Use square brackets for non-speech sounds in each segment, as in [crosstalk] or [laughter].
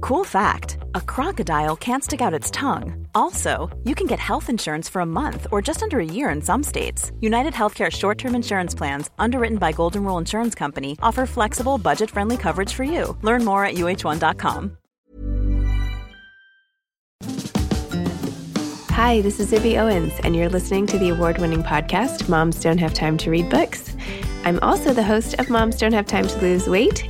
Cool fact a crocodile can't stick out its tongue. Also, you can get health insurance for a month or just under a year in some states. United Healthcare short term insurance plans, underwritten by Golden Rule Insurance Company, offer flexible, budget friendly coverage for you. Learn more at uh1.com. Hi, this is Zibby Owens, and you're listening to the award winning podcast, Moms Don't Have Time to Read Books. I'm also the host of Moms Don't Have Time to Lose Weight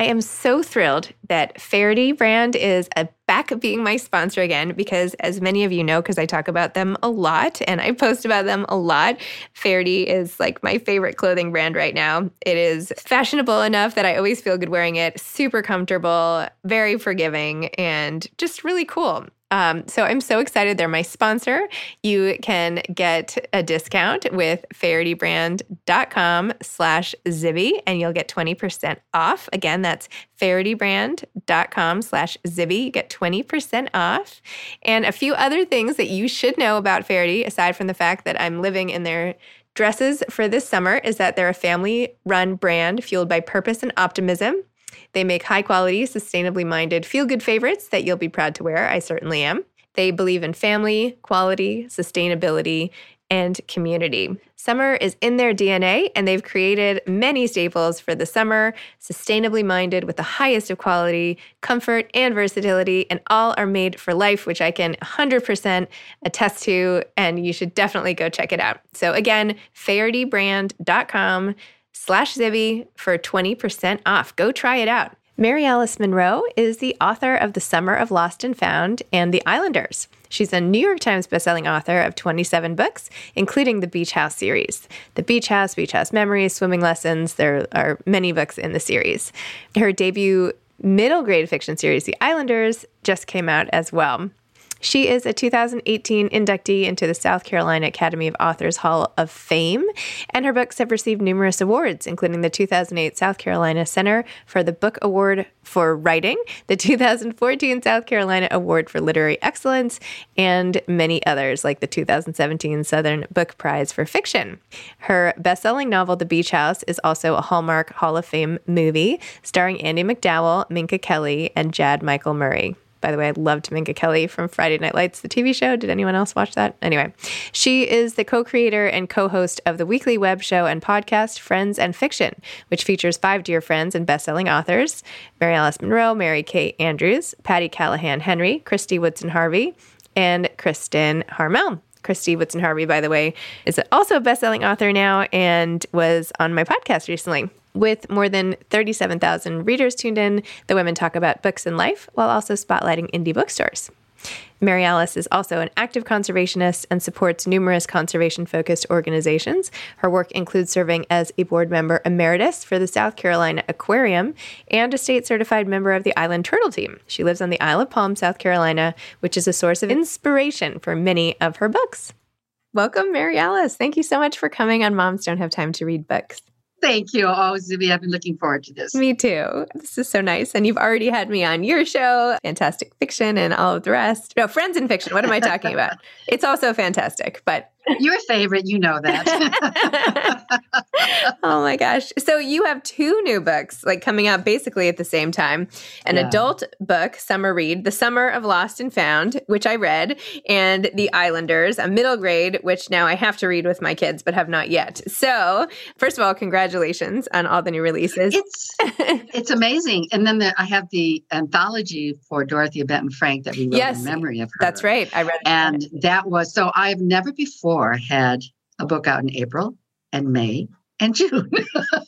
I am so thrilled that Faherty brand is a back being my sponsor again because as many of you know because I talk about them a lot and I post about them a lot, Faherty is like my favorite clothing brand right now. It is fashionable enough that I always feel good wearing it, super comfortable, very forgiving and just really cool. Um, so I'm so excited. They're my sponsor. You can get a discount with fahertybrand.com slash Zibby and you'll get 20% off. Again, that's fahertybrand.com slash Zibby. You get 20% off. And a few other things that you should know about Faherty, aside from the fact that I'm living in their dresses for this summer, is that they're a family run brand fueled by purpose and optimism. They make high quality, sustainably minded, feel good favorites that you'll be proud to wear. I certainly am. They believe in family, quality, sustainability, and community. Summer is in their DNA, and they've created many staples for the summer, sustainably minded with the highest of quality, comfort, and versatility, and all are made for life, which I can 100% attest to, and you should definitely go check it out. So again, fahertybrand.com slash Zibby for 20% off. Go try it out. Mary Alice Monroe is the author of The Summer of Lost and Found and The Islanders. She's a New York Times bestselling author of 27 books, including the Beach House series. The Beach House, Beach House Memories, Swimming Lessons, there are many books in the series. Her debut middle grade fiction series, The Islanders, just came out as well. She is a 2018 inductee into the South Carolina Academy of Authors Hall of Fame, and her books have received numerous awards, including the 2008 South Carolina Center for the Book Award for Writing, the 2014 South Carolina Award for Literary Excellence, and many others, like the 2017 Southern Book Prize for Fiction. Her best selling novel, The Beach House, is also a Hallmark Hall of Fame movie starring Andie MacDowell, Minka Kelly, and Chad Michael Murray. By the way, I loved Minka Kelly from Friday Night Lights, the TV show. Did anyone else watch that? Anyway, she is the co creator and co host of the weekly web show and podcast Friends and Fiction, which features five dear friends and best selling authors Mary Alice Monroe, Mary Kay Andrews, Patti Callahan Henry, Kristy Woodson Harvey, and Kristen Harmel. Kristy Woodson Harvey, by the way, is also a best-selling author now and was on my podcast recently. With more than 37,000 readers tuned in, the women talk about books and life while also spotlighting indie bookstores. Mary Alice is also an active conservationist and supports numerous conservation focused organizations. Her work includes serving as a board member emeritus for the South Carolina Aquarium and a state certified member of the Island Turtle Team. She lives on the Isle of Palm, South Carolina, which is a source of inspiration for many of her books. Welcome, Mary Alice. Thank you so much for coming on Moms Don't Have Time to Read Books. Thank you. Oh, Zibby, I've been looking forward to this. Me too. This is so nice. And you've already had me on your show, Fantastic Fiction, and all of the rest. No, Friends in Fiction. What am I talking about? [laughs] It's also fantastic, but your favorite, you know that. [laughs] oh my gosh. So you have two new books like coming out basically at the same time. An yeah. adult book, summer read, The Summer of Lost and Found, which I read, and The Islanders, a middle grade, which now I have to read with my kids but have not yet. So, first of all, congratulations on all the new releases. It's it's amazing. And then the, I have the anthology for Dorothea Benton Frank that we wrote yes, in memory of her. That's right. I read it. And that was so I've never before before had a book out in April and May and [laughs] June.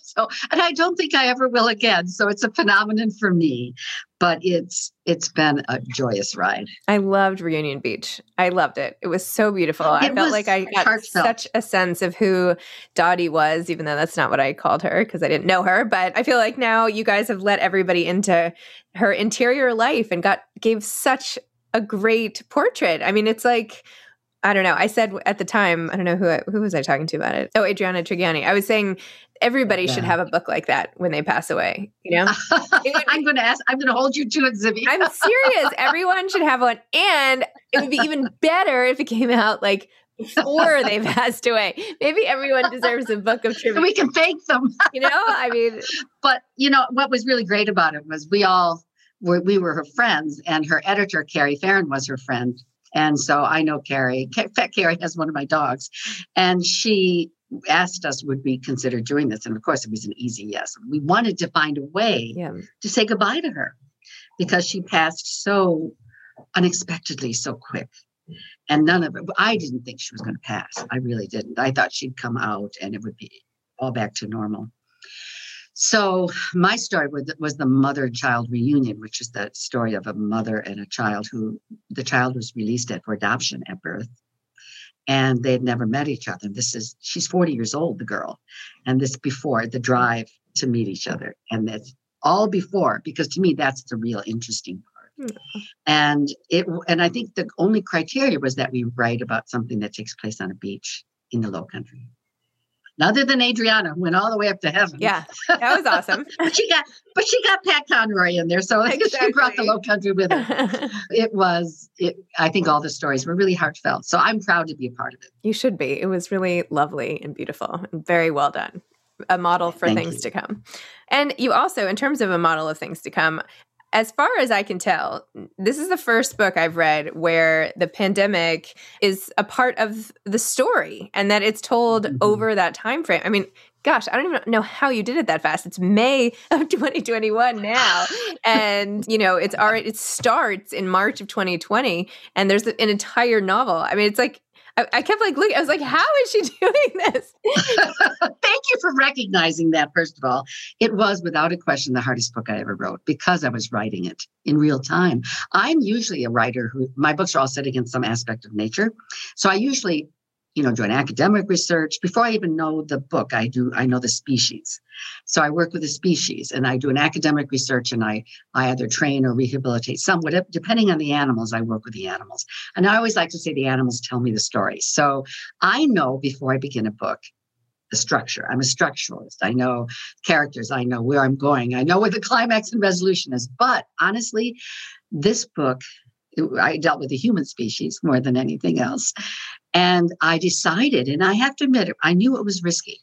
so, and I don't think I ever will again. So it's a phenomenon for me, but it's it's been a joyous ride. I loved Reunion Beach. I loved it. It was so beautiful. It I felt like I got heartfelt. such a sense of who Dottie was, even though that's not what I called her because I didn't know her. But I feel like now you guys have let everybody into her interior life and got gave such a great portrait. I mean, it's like I don't know. I said at the time, I don't know who who was I talking to about it. Oh, Adriana Trigiani. I was saying everybody yeah. should have a book like that when they pass away. You know, would, [laughs] I'm going to ask. I'm going to hold you to it, Zibby. I'm serious. [laughs] Everyone should have one, and it would be even better if it came out like before they [laughs] passed away. Maybe everyone deserves a book of trivia. We can fake them. you know, I mean, but you know what was really great about it was we all were we were her friends, and her editor Carrie Feron was her friend and so I know Carrie. Fat Carrie has one of my dogs. And she asked us, would we consider doing this? And of course, it was an easy yes. We wanted to find a way yeah. to say goodbye to her because she passed so unexpectedly, so quick. And none of it, I didn't think she was going to pass. I really didn't. I thought she'd come out and it would be all back to normal. So my story was, was the mother-child reunion, which is the story of a mother and a child who the child was released at for adoption at birth, and they had never met each other. This is she's 40 years old, the girl, and this before the drive to meet each other, and that's all before because to me that's the real interesting part. Mm-hmm. And it and I think the only criteria was that we write about something that takes place on a beach in the Low Country other than Adriana, went all the way up to heaven. Yeah, that was awesome. [laughs] but she got, but she got Pat Conroy in there, so [laughs] exactly. she brought the Low Country with her. [laughs] it was, it. I think all the stories were really heartfelt. So I'm proud to be a part of it. You should be. It was really lovely and beautiful and very well done. A model for Thank things you. to come. And you also, in terms of a model of things to come, as far as I can tell, this is the first book I've read where the pandemic is a part of the story and that it's told mm-hmm. over that time frame. I mean, gosh, I don't even know how you did it that fast. It's May of [laughs] 2021 now. and, you know, it's already it starts in March of 2020 and there's an entire novel. I mean, it's like I, I kept like looking. I was like, "How is she [laughs] doing this?" Thank you for recognizing that. First of all, it was without a question the hardest book I ever wrote because I was writing it in real time. I'm usually a writer who my books are all set against some aspect of nature, so I usually you know, doing academic research. Before I even know the book, I do, I know the species. So I work with the species and I do an academic research and I, I either train or rehabilitate some, whatever, depending on the animals, I work with the animals. And I always like to say the animals tell me the story. So I know before I begin a book, the structure. I'm a structuralist. I know characters. I know where I'm going. I know where the climax and resolution is. But honestly, this book I dealt with the human species more than anything else. And I decided, and I have to admit, it, I knew it was risky,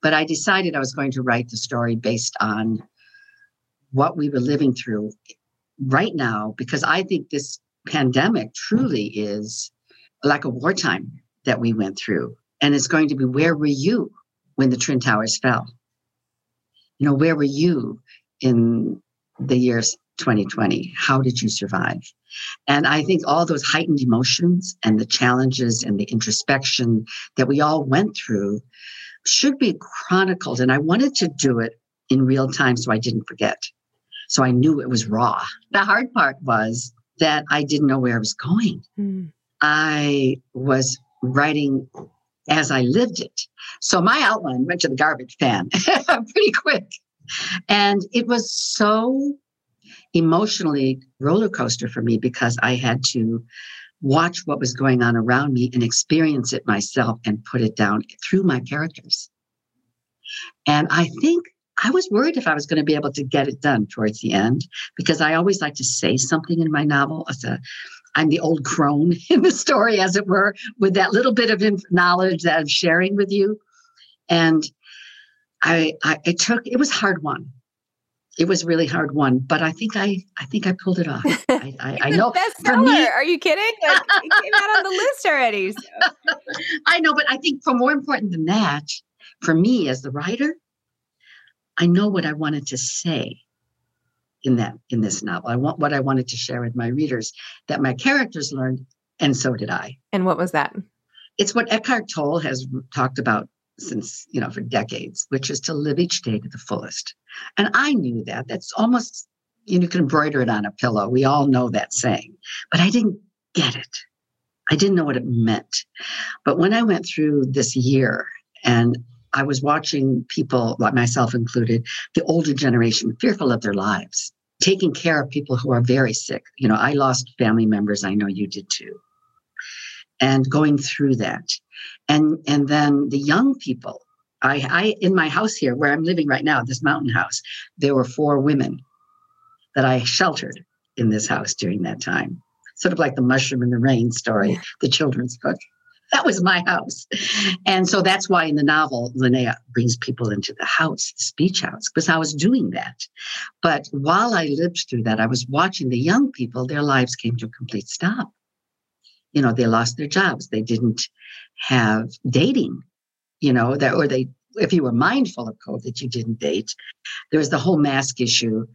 but I decided I was going to write the story based on what we were living through right now, because I think this pandemic truly is like a wartime that we went through. And it's going to be where were you when the Twin Towers fell? You know, where were you in the years 2020? How did you survive? And I think all those heightened emotions and the challenges and the introspection that we all went through should be chronicled. And I wanted to do it in real time so I didn't forget. So I knew it was raw. The hard part was that I didn't know where I was going. Mm. I was writing as I lived it. So my outline went to the garbage can [laughs] pretty quick. And it was so emotionally roller coaster for me because I had to watch what was going on around me and experience it myself and put it down through my characters. And I think I was worried if I was going to be able to get it done towards the end because I always like to say something in my novel as a I'm the old crone [laughs] in the story, as it were, with that little bit of knowledge that I'm sharing with you. And I, I it took it was hard one. It was really hard one, but I think I I think I pulled it off. I, I, [laughs] I know bestseller. Me, Are you kidding? Like, it came out on the list already. So. [laughs] I know, but I think for more important than that, for me as the writer, I know what I wanted to say in that in this novel. I want what I wanted to share with my readers that my characters learned, and so did I. And what was that? It's what Eckhart Tolle has talked about since you know for decades, which is to live each day to the fullest. And I knew that. That's almost you, know, you can embroider it on a pillow. We all know that saying, but I didn't get it. I didn't know what it meant. But when I went through this year and I was watching people, like myself included, the older generation, fearful of their lives, taking care of people who are very sick. You know, I lost family members. I know you did too. And going through that. And and then the young people. I, I in my house here where I'm living right now, this mountain house, there were four women that I sheltered in this house during that time. Sort of like the mushroom in the rain story, the children's book that was my house. And so that's why in the novel, Linnea brings people into the house, the speech house, because I was doing that. But while I lived through that, I was watching the young people, their lives came to a complete stop. You know, they lost their jobs. They didn't have dating, you know, that, or they, if you were mindful of COVID, that you didn't date. There was the whole mask issue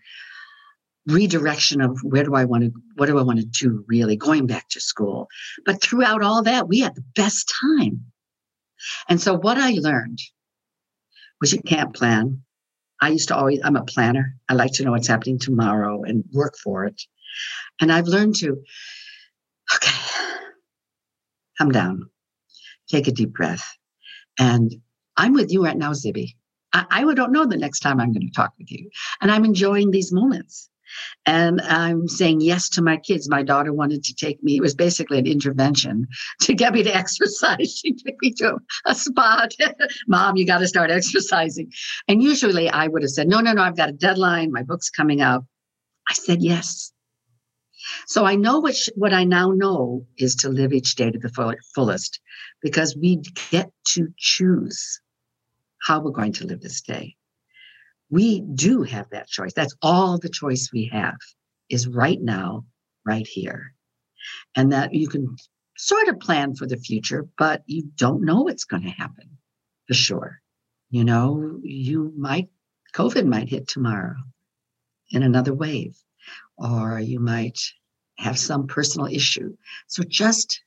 redirection of where do I want to, what do I want to do really, going back to school. But throughout all that, we had the best time. And so what I learned was you can't plan. I used to always, I'm a planner. I like to know what's happening tomorrow and work for it. And I've learned to, okay, come down, take a deep breath. And I'm with you right now, Zibby. I, I don't know the next time I'm going to talk with you. And I'm enjoying these moments. And I'm saying yes to my kids. My daughter wanted to take me, it was basically an intervention [laughs] to get me to exercise. [laughs] She took me to a spot. [laughs] Mom, you got to start exercising. And usually I would have said, no, no, no, I've got a deadline. My book's coming out. I said yes. So I know what, what I now know is to live each day to the full- fullest because we get to choose how we're going to live this day we do have that choice. That's all the choice we have is right now, right here. And that you can sort of plan for the future, but you don't know what's going to happen for sure. You know, you might, COVID might hit tomorrow in another wave, or you might have some personal issue. So just,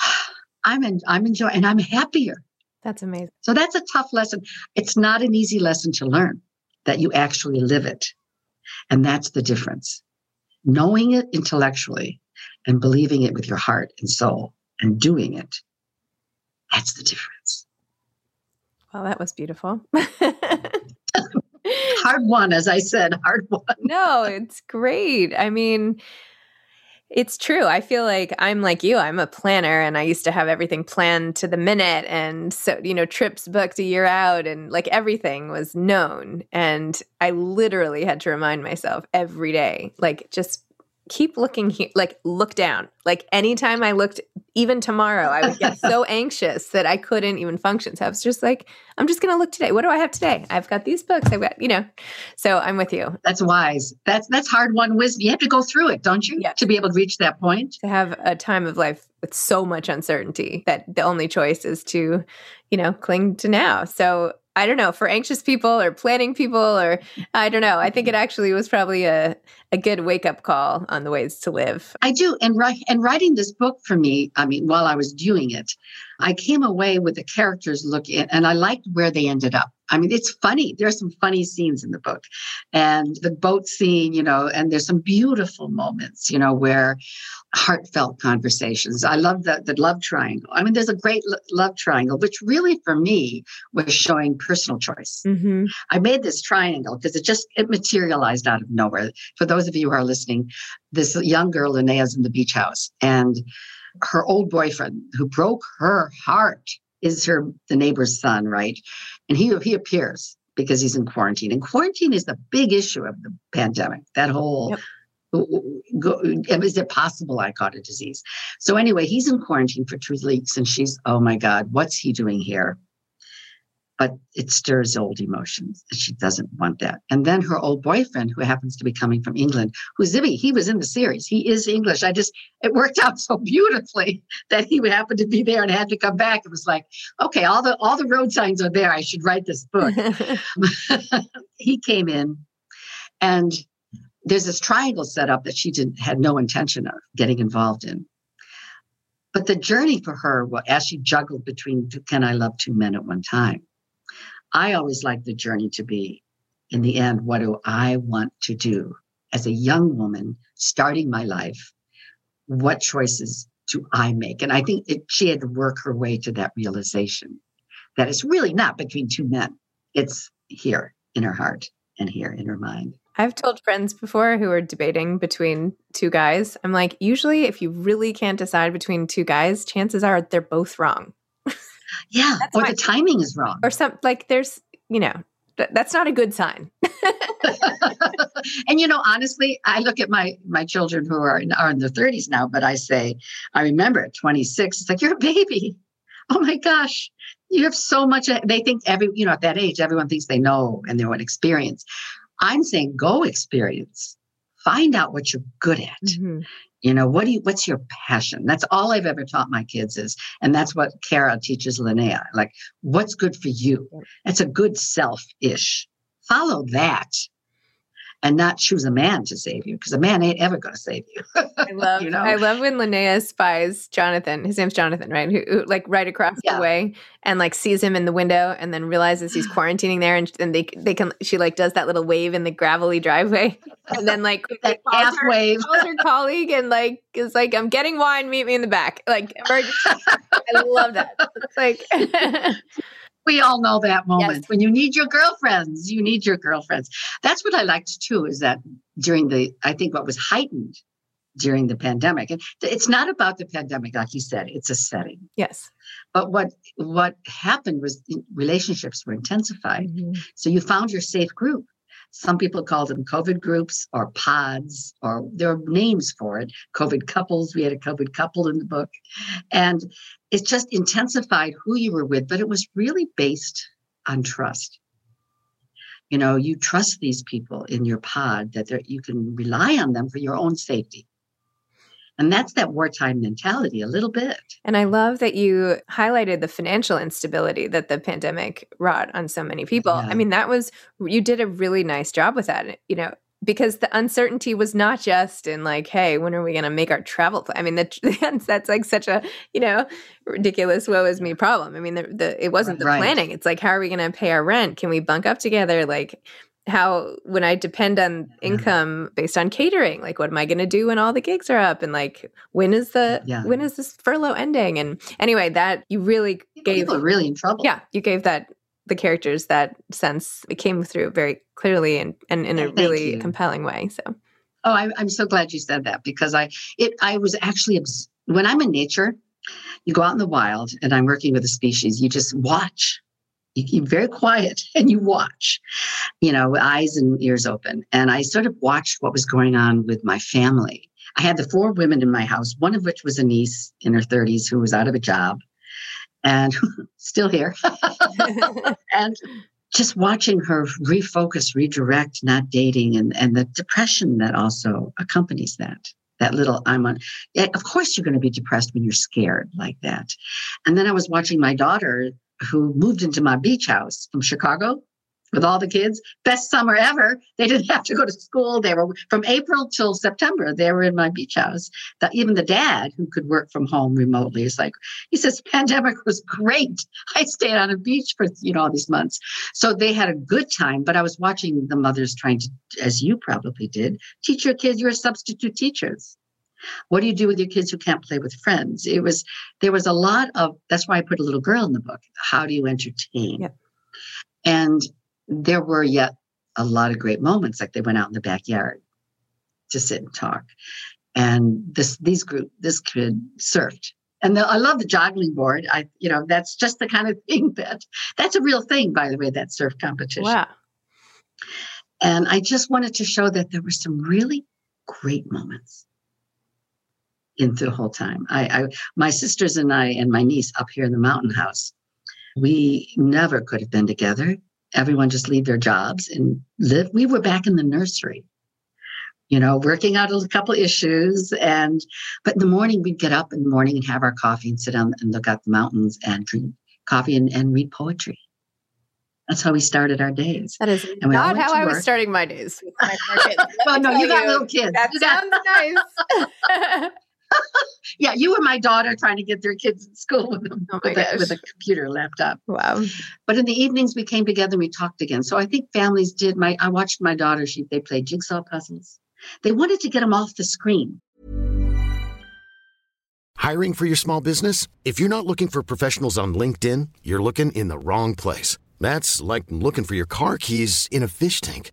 [sighs] I'm, in, I'm enjoying, and I'm happier that's amazing. So that's a tough lesson. It's not an easy lesson to learn that you actually live it. And that's the difference. Knowing it intellectually and believing it with your heart and soul and doing it. That's the difference. Well, that was beautiful. [laughs] hard one, as I said, hard one. [laughs] no, it's great. I mean, it's true. I feel like I'm like you. I'm a planner and I used to have everything planned to the minute. And so, you know, trips booked a year out and like everything was known. And I literally had to remind myself every day, like, just keep looking here like look down. Like anytime i looked even tomorrow i would get so [laughs] anxious that i couldn't even function. So i was just like i'm just going to look today. What do i have today? I've got these books. I've got you know. So i'm with you. That's wise. That's that's hard won wisdom. You have to go through it don't you yeah. to be able to reach that point? To have a time of life with so much uncertainty that the only choice is to you know cling to now. So I don't know, for anxious people or planning people or I don't know. I think it actually was probably a, a good wake up call on the ways to live. I do. And and writing this book for me, I mean, while I was doing it, I came away with the characters look in, and I liked where they ended up. I mean, it's funny. There's some funny scenes in the book, and the boat scene, you know, and there's some beautiful moments, you know, where heartfelt conversations. I love the the love triangle. I mean, there's a great love triangle, which really for me was showing personal choice. Mm-hmm. I made this triangle because it just it materialized out of nowhere. For those of you who are listening, this young girl Linnea's in the beach house, and her old boyfriend who broke her heart is her the neighbor's son, right? And he he appears because he's in quarantine. And quarantine is the big issue of the pandemic. That whole yep. Go, is it possible I caught a disease? So anyway, he's in quarantine for two weeks, and she's, oh my God, what's he doing here? But it stirs old emotions. And she doesn't want that. And then her old boyfriend, who happens to be coming from England, who's Zibby, he was in the series. He is English. I just, it worked out [laughs] so beautifully that he would happen to be there and had to come back. It was like, okay, all the all the road signs are there. I should write this book. [laughs] [laughs] he came in and there's this triangle set up that she didn't had no intention of getting involved in. But the journey for her, as she juggled between can I love two men at one time, I always like the journey to be, in the end, what do I want to do as a young woman starting my life? What choices do I make? And I think it, she had to work her way to that realization that it's really not between two men, it's here in her heart and here in her mind. I've told friends before who are debating between two guys, I'm like, usually if you really can't decide between two guys, chances are they're both wrong. Yeah. That's or the timing is wrong. Or some like there's, you know, th- that's not a good sign. [laughs] and you know, honestly, I look at my my children who are in, are in their 30s now, but I say, I remember at 26, it's like you're a baby. [laughs] Oh my gosh, you have so much. Eh, they think every, you know, at that age, everyone thinks they know and they're an experience. I'm saying go experience, find out what you're good at. Mm-hmm. You know, what do you, what's your passion? That's all I've ever taught my kids is, and that's what Cara teaches Linnea. Like, what's good for you? that's a good self ish. Follow that and not choose a man to save you because a man ain't ever going to save you. I [laughs] love, you know? I love when Linnea spies Jonathan. His name's Jonathan, right? Who, who like right across yeah. the way and like sees him in the window and then realizes he's [gasps] quarantining there and then they they can she like does that little wave in the gravelly driveway [laughs] and then like that [laughs] half her, wave calls her colleague and like is like I'm getting wine, meet me in the back. Like I love that. It's like we all know that moment. Yes. when you need your girlfriends you need your girlfriends. That's what i liked too is that during the i think what was heightened during the pandemic and it's not about the pandemic like you said it's a setting. Yes. But what what happened was relationships were intensified. Mm-hmm. so you found your safe group some people call them COVID groups or pods, or there are names for it. COVID couples. We had a COVID couple in the book. And it just intensified who you were with, but it was really based on trust. You know, you trust these people in your pod that you can rely on them for your own safety. And that's that wartime mentality a little bit. And I love that you highlighted the financial instability that the pandemic wrought on so many people. Yeah. I mean, that was, you did a really nice job with that. You know, because the uncertainty was not just in like hey when are we going to make our travel plan i mean the, [laughs] that's like such a you know ridiculous woe is me problem i mean the, the it wasn't the right. planning it's like how are we going to pay our rent can we bunk up together like how when I depend on income based on catering, like what am I going to do when all the gigs are up, and like when is the yeah. when is this furlough ending? And anyway, that you really gave people are really in trouble. Yeah, you gave that the characters that sense. It came through very clearly and and in a really you. compelling way. So, oh, I, I'm so glad you said that because I it I was actually when I'm in nature, you go out in the wild and I'm working with a species, you just watch you keep very quiet [laughs] and you watch, you know, eyes and ears open. And I sort of watched what was going on with my family. I had the four women in my house, one of which was a niece in her 30s who was out of a job and [laughs] still here. [laughs] and just watching her refocus, redirect, not dating, and, and the depression that also accompanies that. That little, I'm on. Yeah, of course, you're going to be depressed when you're scared like that. And then I was watching my daughter who moved into my beach house from Chicago with all the kids. Best summer ever. They didn't [laughs] have to go to school. They were from April till September. They were in my beach house. That even the dad who could work from home remotely is like, he says, pandemic [laughs] was great. I stayed on a beach for you know all these months. So they had a good time. But I was watching the mothers trying to, as you probably did, teach your kids. You're substitute teachers. What do you do with your kids who can't play with friends? It was there was a lot of that's why I put a little girl in the book. How do you entertain? Yep. And there were yet a lot of great moments, like they went out in the backyard to sit and talk. And this these group this kid surfed And the, I love the joggling board. I, you know, that's just the kind of [laughs] thing that that's a real thing, by the way, that surf competition. Wow. And I just wanted to show that there were some really great moments in the whole time. I, I my sisters and I and my niece up here in the mountain house, we never could have been together. Everyone just leave their jobs and live. We were back in the nursery you know, working out a couple issues. And, but in the morning, we'd get up in the morning and have our coffee and sit down and look at the mountains and drink coffee and, and read poetry. That's how we started our days. That is we not how I was starting my days. With my [laughs] four kids. Let Well, no, you got little kids. That sounds nice. [laughs] [laughs] Yeah, you were my daughter trying to get their kids in school with, them, Oh with, a, with a computer laptop. wow. But in the evenings, we came together and we talked again. So I think families did. My I watched my daughter. She they played jigsaw puzzles. They wanted to get them off the screen. Hiring for your small business? If you're not looking for professionals on LinkedIn, you're looking in the wrong place. That's like looking for your car keys in a fish tank.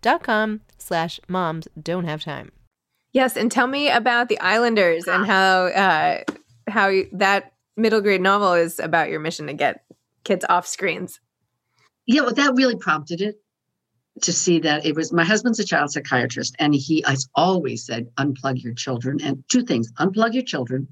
dot com slash moms don't have time. Yes, and tell me about the Islanders and how uh, how you- that middle grade novel is about your mission to get kids off screens. Yeah, well, that really prompted it to see that it was my husband's a child psychiatrist, and he has always said, unplug your children. And two things unplug your children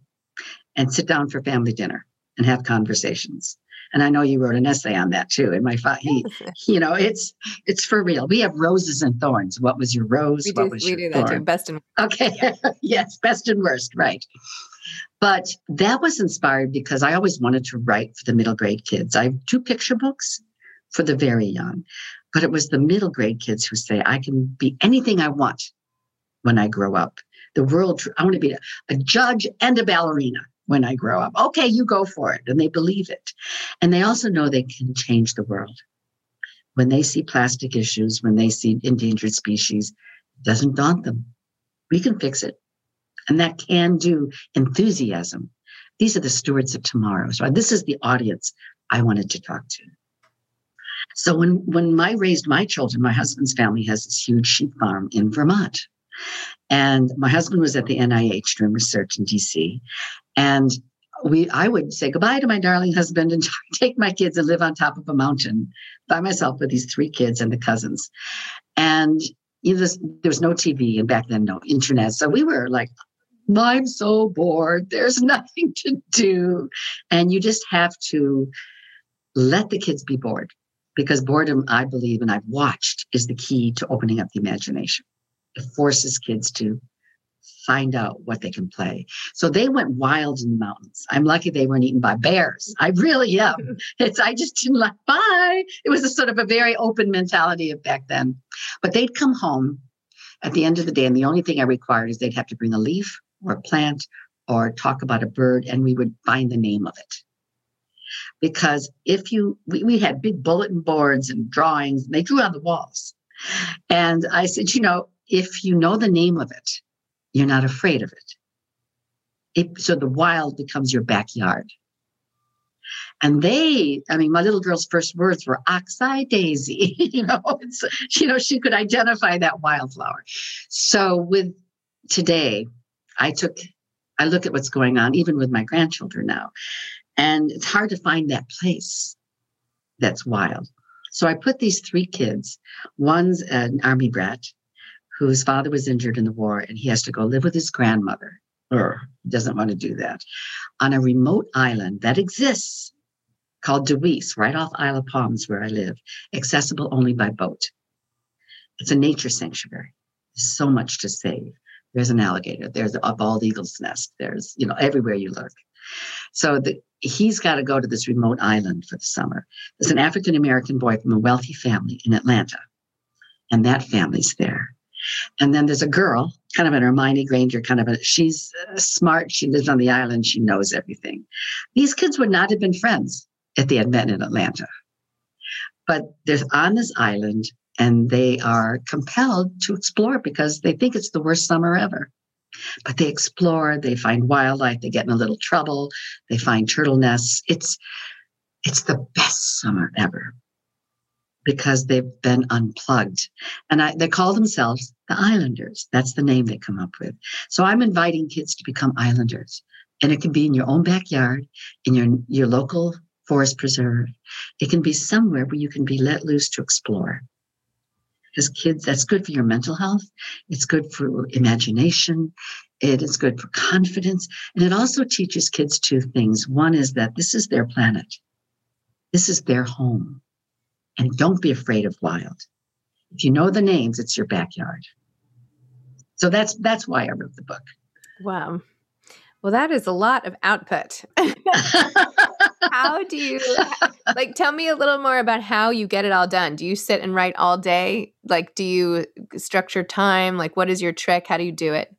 and sit down for family dinner and have conversations. And I know you wrote an essay on that too. And my father, [laughs] he, you know, it's it's for real. We have roses and thorns. What was your rose? We what do, was we your do that too. Best and Okay. [laughs] yes, best and worst, right. But that was inspired because I always wanted to write for the middle grade kids. I have two picture books for the very young, but it was the middle grade kids who say, I can be anything I want when I grow up. The world, I want to be a, a judge and a ballerina when I grow up. Okay, you go for it. And they believe it. And they also know they can change the world. When they see plastic issues, when they see endangered species, it doesn't daunt them. We can fix it. And that can do enthusiasm. These are the stewards of tomorrow. So this is the audience I wanted to talk to. So when when I raised my children, my husband's family has this huge sheep farm in Vermont. And my husband was at the NIH doing research in DC. And we I would say goodbye to my darling husband and [laughs] take my kids and live on top of a mountain by myself with these three kids and the cousins. And you know, there was no TV and back then no internet. So we were like I'm so bored. There's [laughs] nothing to do. And you just have to let the kids be bored because boredom, I believe, and I've watched, is the key to opening up the imagination. It forces kids to find out what they can play. So they went wild in the mountains. I'm lucky they weren't eaten by bears. I really am. [laughs] It's I just didn't like bye. It was a sort of a very open mentality of back then. But they'd come home at the end of the day, and the only thing I required is they'd have to bring a leaf or a plant or talk about a bird, and we would find the name of it. Because if you, we, we had big bulletin boards and drawings, and they drew on the walls. And I said, you know, if you know the name of it, you're not afraid of it. it so the wild becomes your backyard. And they, I mean, my little girl's first words were oxeye daisy. [laughs] you know, it's, you know, she could identify that wildflower. So with today, I took, I look at what's going on, even with my grandchildren now, and it's hard to find that place that's wild. So I put these three kids. One's an army brat whose father was injured in the war, and he has to go live with his grandmother. Or doesn't want to do that on a remote island that exists called Dewees, right off Isle of Palms, where I live, accessible only by boat. It's a nature sanctuary. There's so much to save. There's an alligator. There's a bald eagle's nest. There's, you know, everywhere you look. So the, he's got to go to this remote island for the summer. There's an African American boy from a wealthy family in Atlanta, and that family's there. And then there's a girl, kind of an Hermione Granger, kind of a, she's uh, smart. She lives on the island. She knows everything. These kids would not have been friends if they had met in Atlanta. But they're on this island and they are compelled to explore because they think it's the worst summer ever. But they explore, they find wildlife, they get in a little trouble, they find turtle nests. It's it's the best summer ever because they've been unplugged. And I, they call themselves the Islanders. That's the name they come up with. So I'm inviting kids to become Islanders. And it can be in your own backyard, in your, your local forest preserve. It can be somewhere where you can be let loose to explore. As kids, that's good for your mental health. It's good for imagination. It is good for confidence. And it also teaches kids two things. One is that this is their planet. This is their home. And don't be afraid of wild. If you know the names, it's your backyard. So that's that's why I wrote the book. Wow. Well, that is a lot of output. [laughs] how do you like tell me a little more about how you get it all done? Do you sit and write all day? Like do you structure time? Like what is your trick? How do you do it?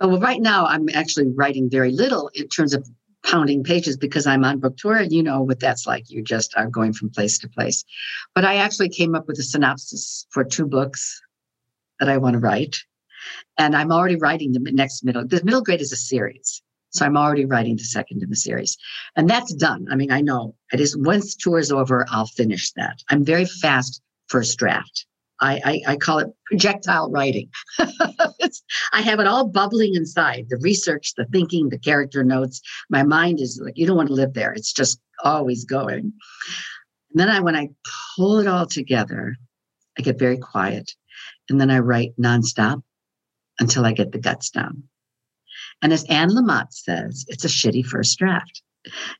Uh, well, right now I'm actually writing very little in terms of pounding pages because I'm on book tour and you know what that's like. You just are going from place to place. But I actually came up with a synopsis for two books that I want to write. And I'm already writing the next middle. The middle grade is a series. So I'm already writing the second in the series. And that's done. I mean, I know it is once tour is over, I'll finish that. I'm very fast first draft. I, I, I call it projectile writing. [laughs] I have it all bubbling inside the research, the thinking, the character notes. My mind is like, you don't want to live there. It's just always going. And then I, when I pull it all together, I get very quiet. And then I write nonstop until I get the guts down. And as Anne Lamott says, it's a shitty first draft.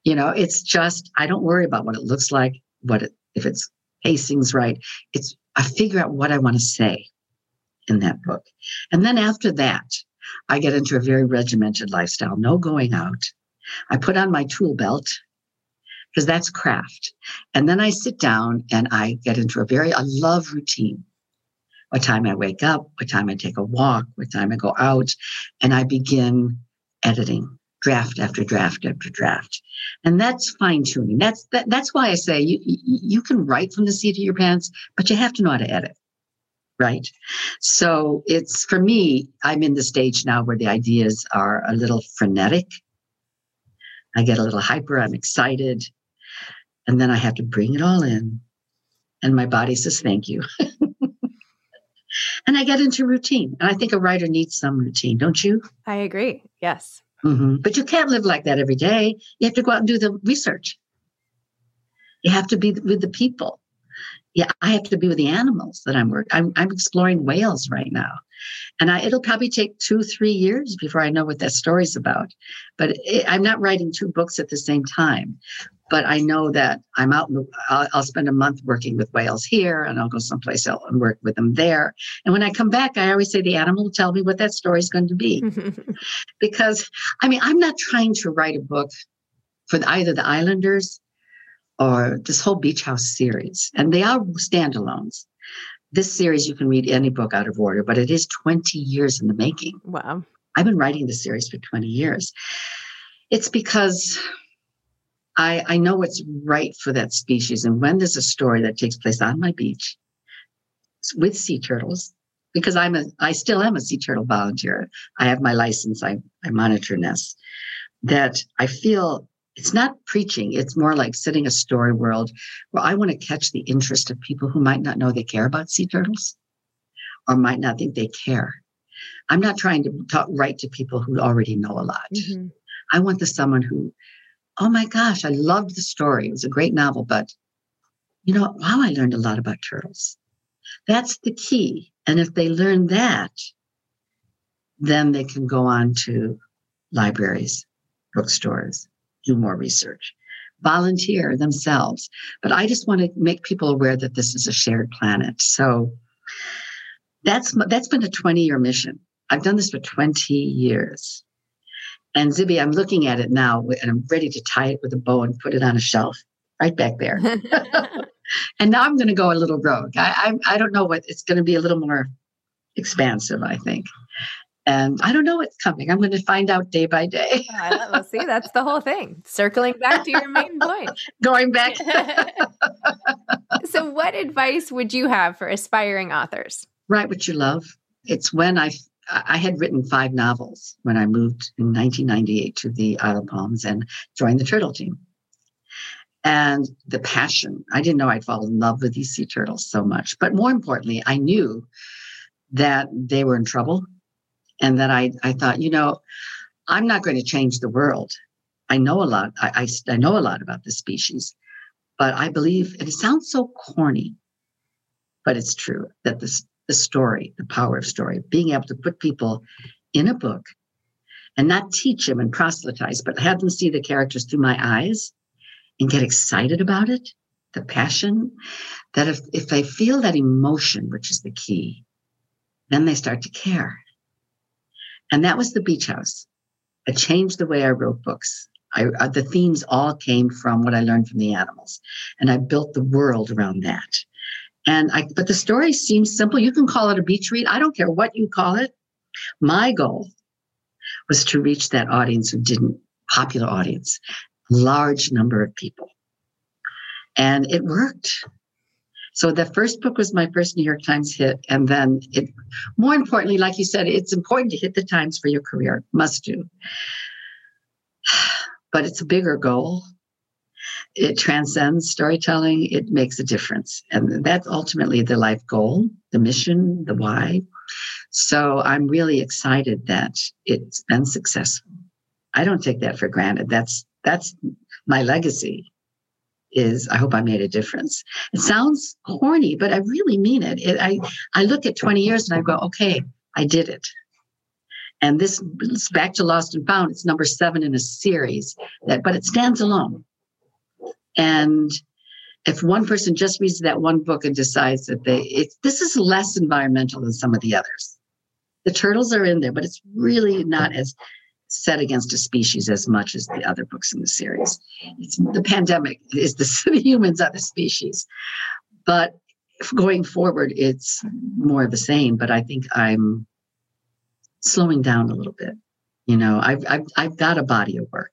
You know, it's just, I don't worry about what it looks like, what it, if it's pacing's right. It's I figure out what I want to say in that book. And then after that, I get into a very regimented lifestyle, no going out. I put on my tool belt because that's craft. And then I sit down and I get into a very, I love routine. What time I wake up, what time I take a walk, what time I go out, and I begin editing draft after draft after draft. And that's fine tuning. That's that, that's why I say you you can write from the seat of your pants, but you have to know how to edit. Right. So it's for me, I'm in the stage now where the ideas are a little frenetic. I get a little hyper, I'm excited. And then I have to bring it all in. And my body says, thank you. [laughs] and I get into routine. And I think a writer needs some routine, don't you? I agree. Yes. Mm-hmm. But you can't live like that every day. You have to go out and do the research. You have to be with the people. Yeah, I have to be with the animals that I'm working. I'm, I'm exploring whales right now. And I, it'll probably take two, three years before I know what that story's about. But it, I'm not writing two books at the same time. But I know that I'm out. I'll, I'll, spend a month working with whales here, and I'll go someplace else and work with them there. And when I come back, I always say the animal will tell me what that story is going to be. [laughs] because I mean, I'm not trying to write a book for either the Islanders or this whole beach house series, and they are standalones. This series, you can read any book out of order, but it is 20 years in the making. Wow. I've been writing this series for 20 years. It's because I, I know what's right for that species. And when there's a story that takes place on my beach with sea turtles, because I'm a, I still am a sea turtle volunteer. I have my license. I, I monitor nests. That I feel it's not preaching. It's more like setting a story world where i want to catch the interest of people who might not know they care about sea turtles or might not think they care. I'm not trying to talk right to people who already know a lot. Mm-hmm. i want the someone who oh my gosh i loved the story. It was a great novel but you know wow i learned a lot about turtles. That's the key. And if they learn that then they can go on to libraries bookstores do more research, volunteer themselves. But I just want to make people aware that this is a shared planet. So that's that's been a 20 year mission. I've done this for 20 years. And Zibby, I'm looking at it now and I'm ready to tie it with a bow and put it on a shelf right back there. [laughs] and now I'm going to go a little rogue. I, I, I don't know what it's going to be a little more expansive, I think. And I don't know what's coming. I'm going to find out day by day. [laughs] well, see, that's the whole thing. Circling back to your main point. [laughs] Going back. [laughs] so, what advice would you have for aspiring authors? Write what you love. It's when I I had written five novels when I moved in 1998 to the Isle of Palms and joined the turtle team. And the passion, I didn't know I'd fall in love with these sea turtles so much. But more importantly, I knew that they were in trouble and that I, I thought, you know, I'm not going to change the world. I know a lot. I, I, I know a lot about the species, but I believe and it sounds so corny, but it's true that this the story, the power of story, being able to put people in a book and not teach them and proselytize, but have them see the characters through my eyes and get excited about it, the passion, that if, if they feel that emotion, which is the key, then they start to care. And that was the beach house. I changed the way I wrote books. I, uh, the themes all came from what I learned from the animals, and I built the world around that. And I, but the story seems simple. You can call it a beach read. I don't care what you call it. My goal was to reach that audience who didn't, popular audience, large number of people. And it worked. So the first book was my first New York Times hit. And then it, more importantly, like you said, it's important to hit the Times for your career, must do. [sighs] But it's a bigger goal. It transcends storytelling. It makes a difference. And that's ultimately the life goal, the mission, the why. So I'm really excited that it's been successful. I don't take that for granted. That's that's my legacy is I hope I made a difference. It sounds corny, but I really mean it. it I, I look at 20 years and I go, okay, I did it. And this is back to Lost and Found. It's number seven in a series that, but it stands alone. And if one person just reads that one book and decides that they, it's, this is less environmental than some of the others. The turtles are in there, but it's really not as set against a species as much as the other books in the series. It's the pandemic is [laughs] the, humans are the species, but going forward, it's more of the same. But I think I'm slowing down a little bit. You know, I've I've, I've got a body of work.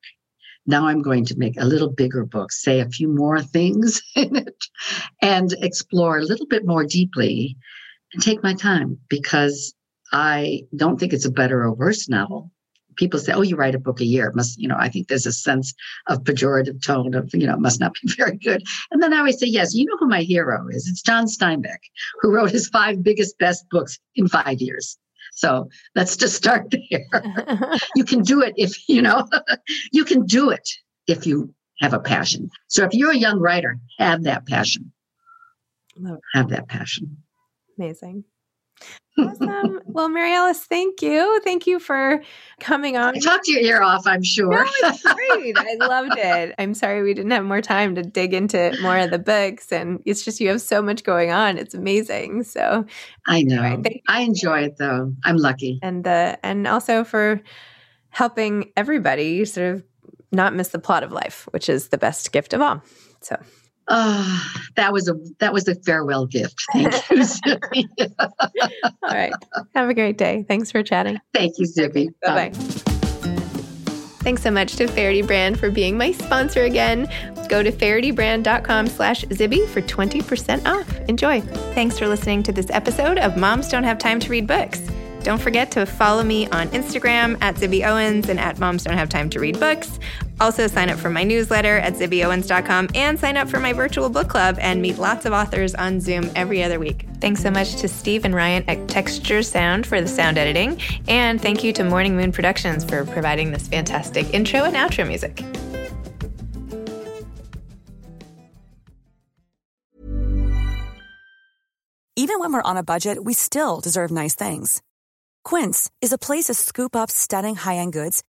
Now I'm going to make a little bigger book, say a few more things [laughs] in it, and explore a little bit more deeply, and take my time because I don't think it's a better or worse novel people say, "Oh, you write a book a year." It must you know? I think there's a sense of pejorative tone of you know, it must not be [laughs] very good. And then I always say, "Yes, you know who my hero is? It's John Steinbeck, who wrote his five biggest best books in five years." So let's just start [laughs] there. [laughs] you can do it if you know. you can do it if you have a passion. So if you're a young writer, have that passion. have that passion. Amazing. Awesome. well, Mary Alice, thank you. Thank you for coming on. I talked your ear off, I'm sure. No, it's great. I [laughs] loved it. I'm sorry we didn't have more time to dig into more of the books. And it's just you have so much going on. It's amazing. So I know. Anyway, I enjoy it though. I'm lucky. And the and also for helping everybody sort of not miss the plot of life, which is the best gift of all. So Oh, that was a that was a farewell gift. Thank you, [laughs] Zibby. All right. Have a great day. Thanks for chatting. Thank you, Zibby. Bye bye. Thanks so much to Faherty Brand for being my sponsor again. Go to fahertybrand.com slash Zibby for 20% off. Enjoy. Thanks for listening to this episode of Moms Don't Have Time to Read Books. Don't forget to follow me on Instagram at Zibby Owens and at Moms Don't Have Time to Read Books. Also, sign up for my newsletter at zibbyowens.com and sign up for my virtual book club and meet lots of authors on Zoom every other week. Thanks so much to Steve and Ryan at Texture Sound for the sound editing. And thank you to Morning Moon Productions for providing this fantastic intro and outro music. Even when we're on a budget, we still deserve nice things. Quince is a place to scoop up stunning high end goods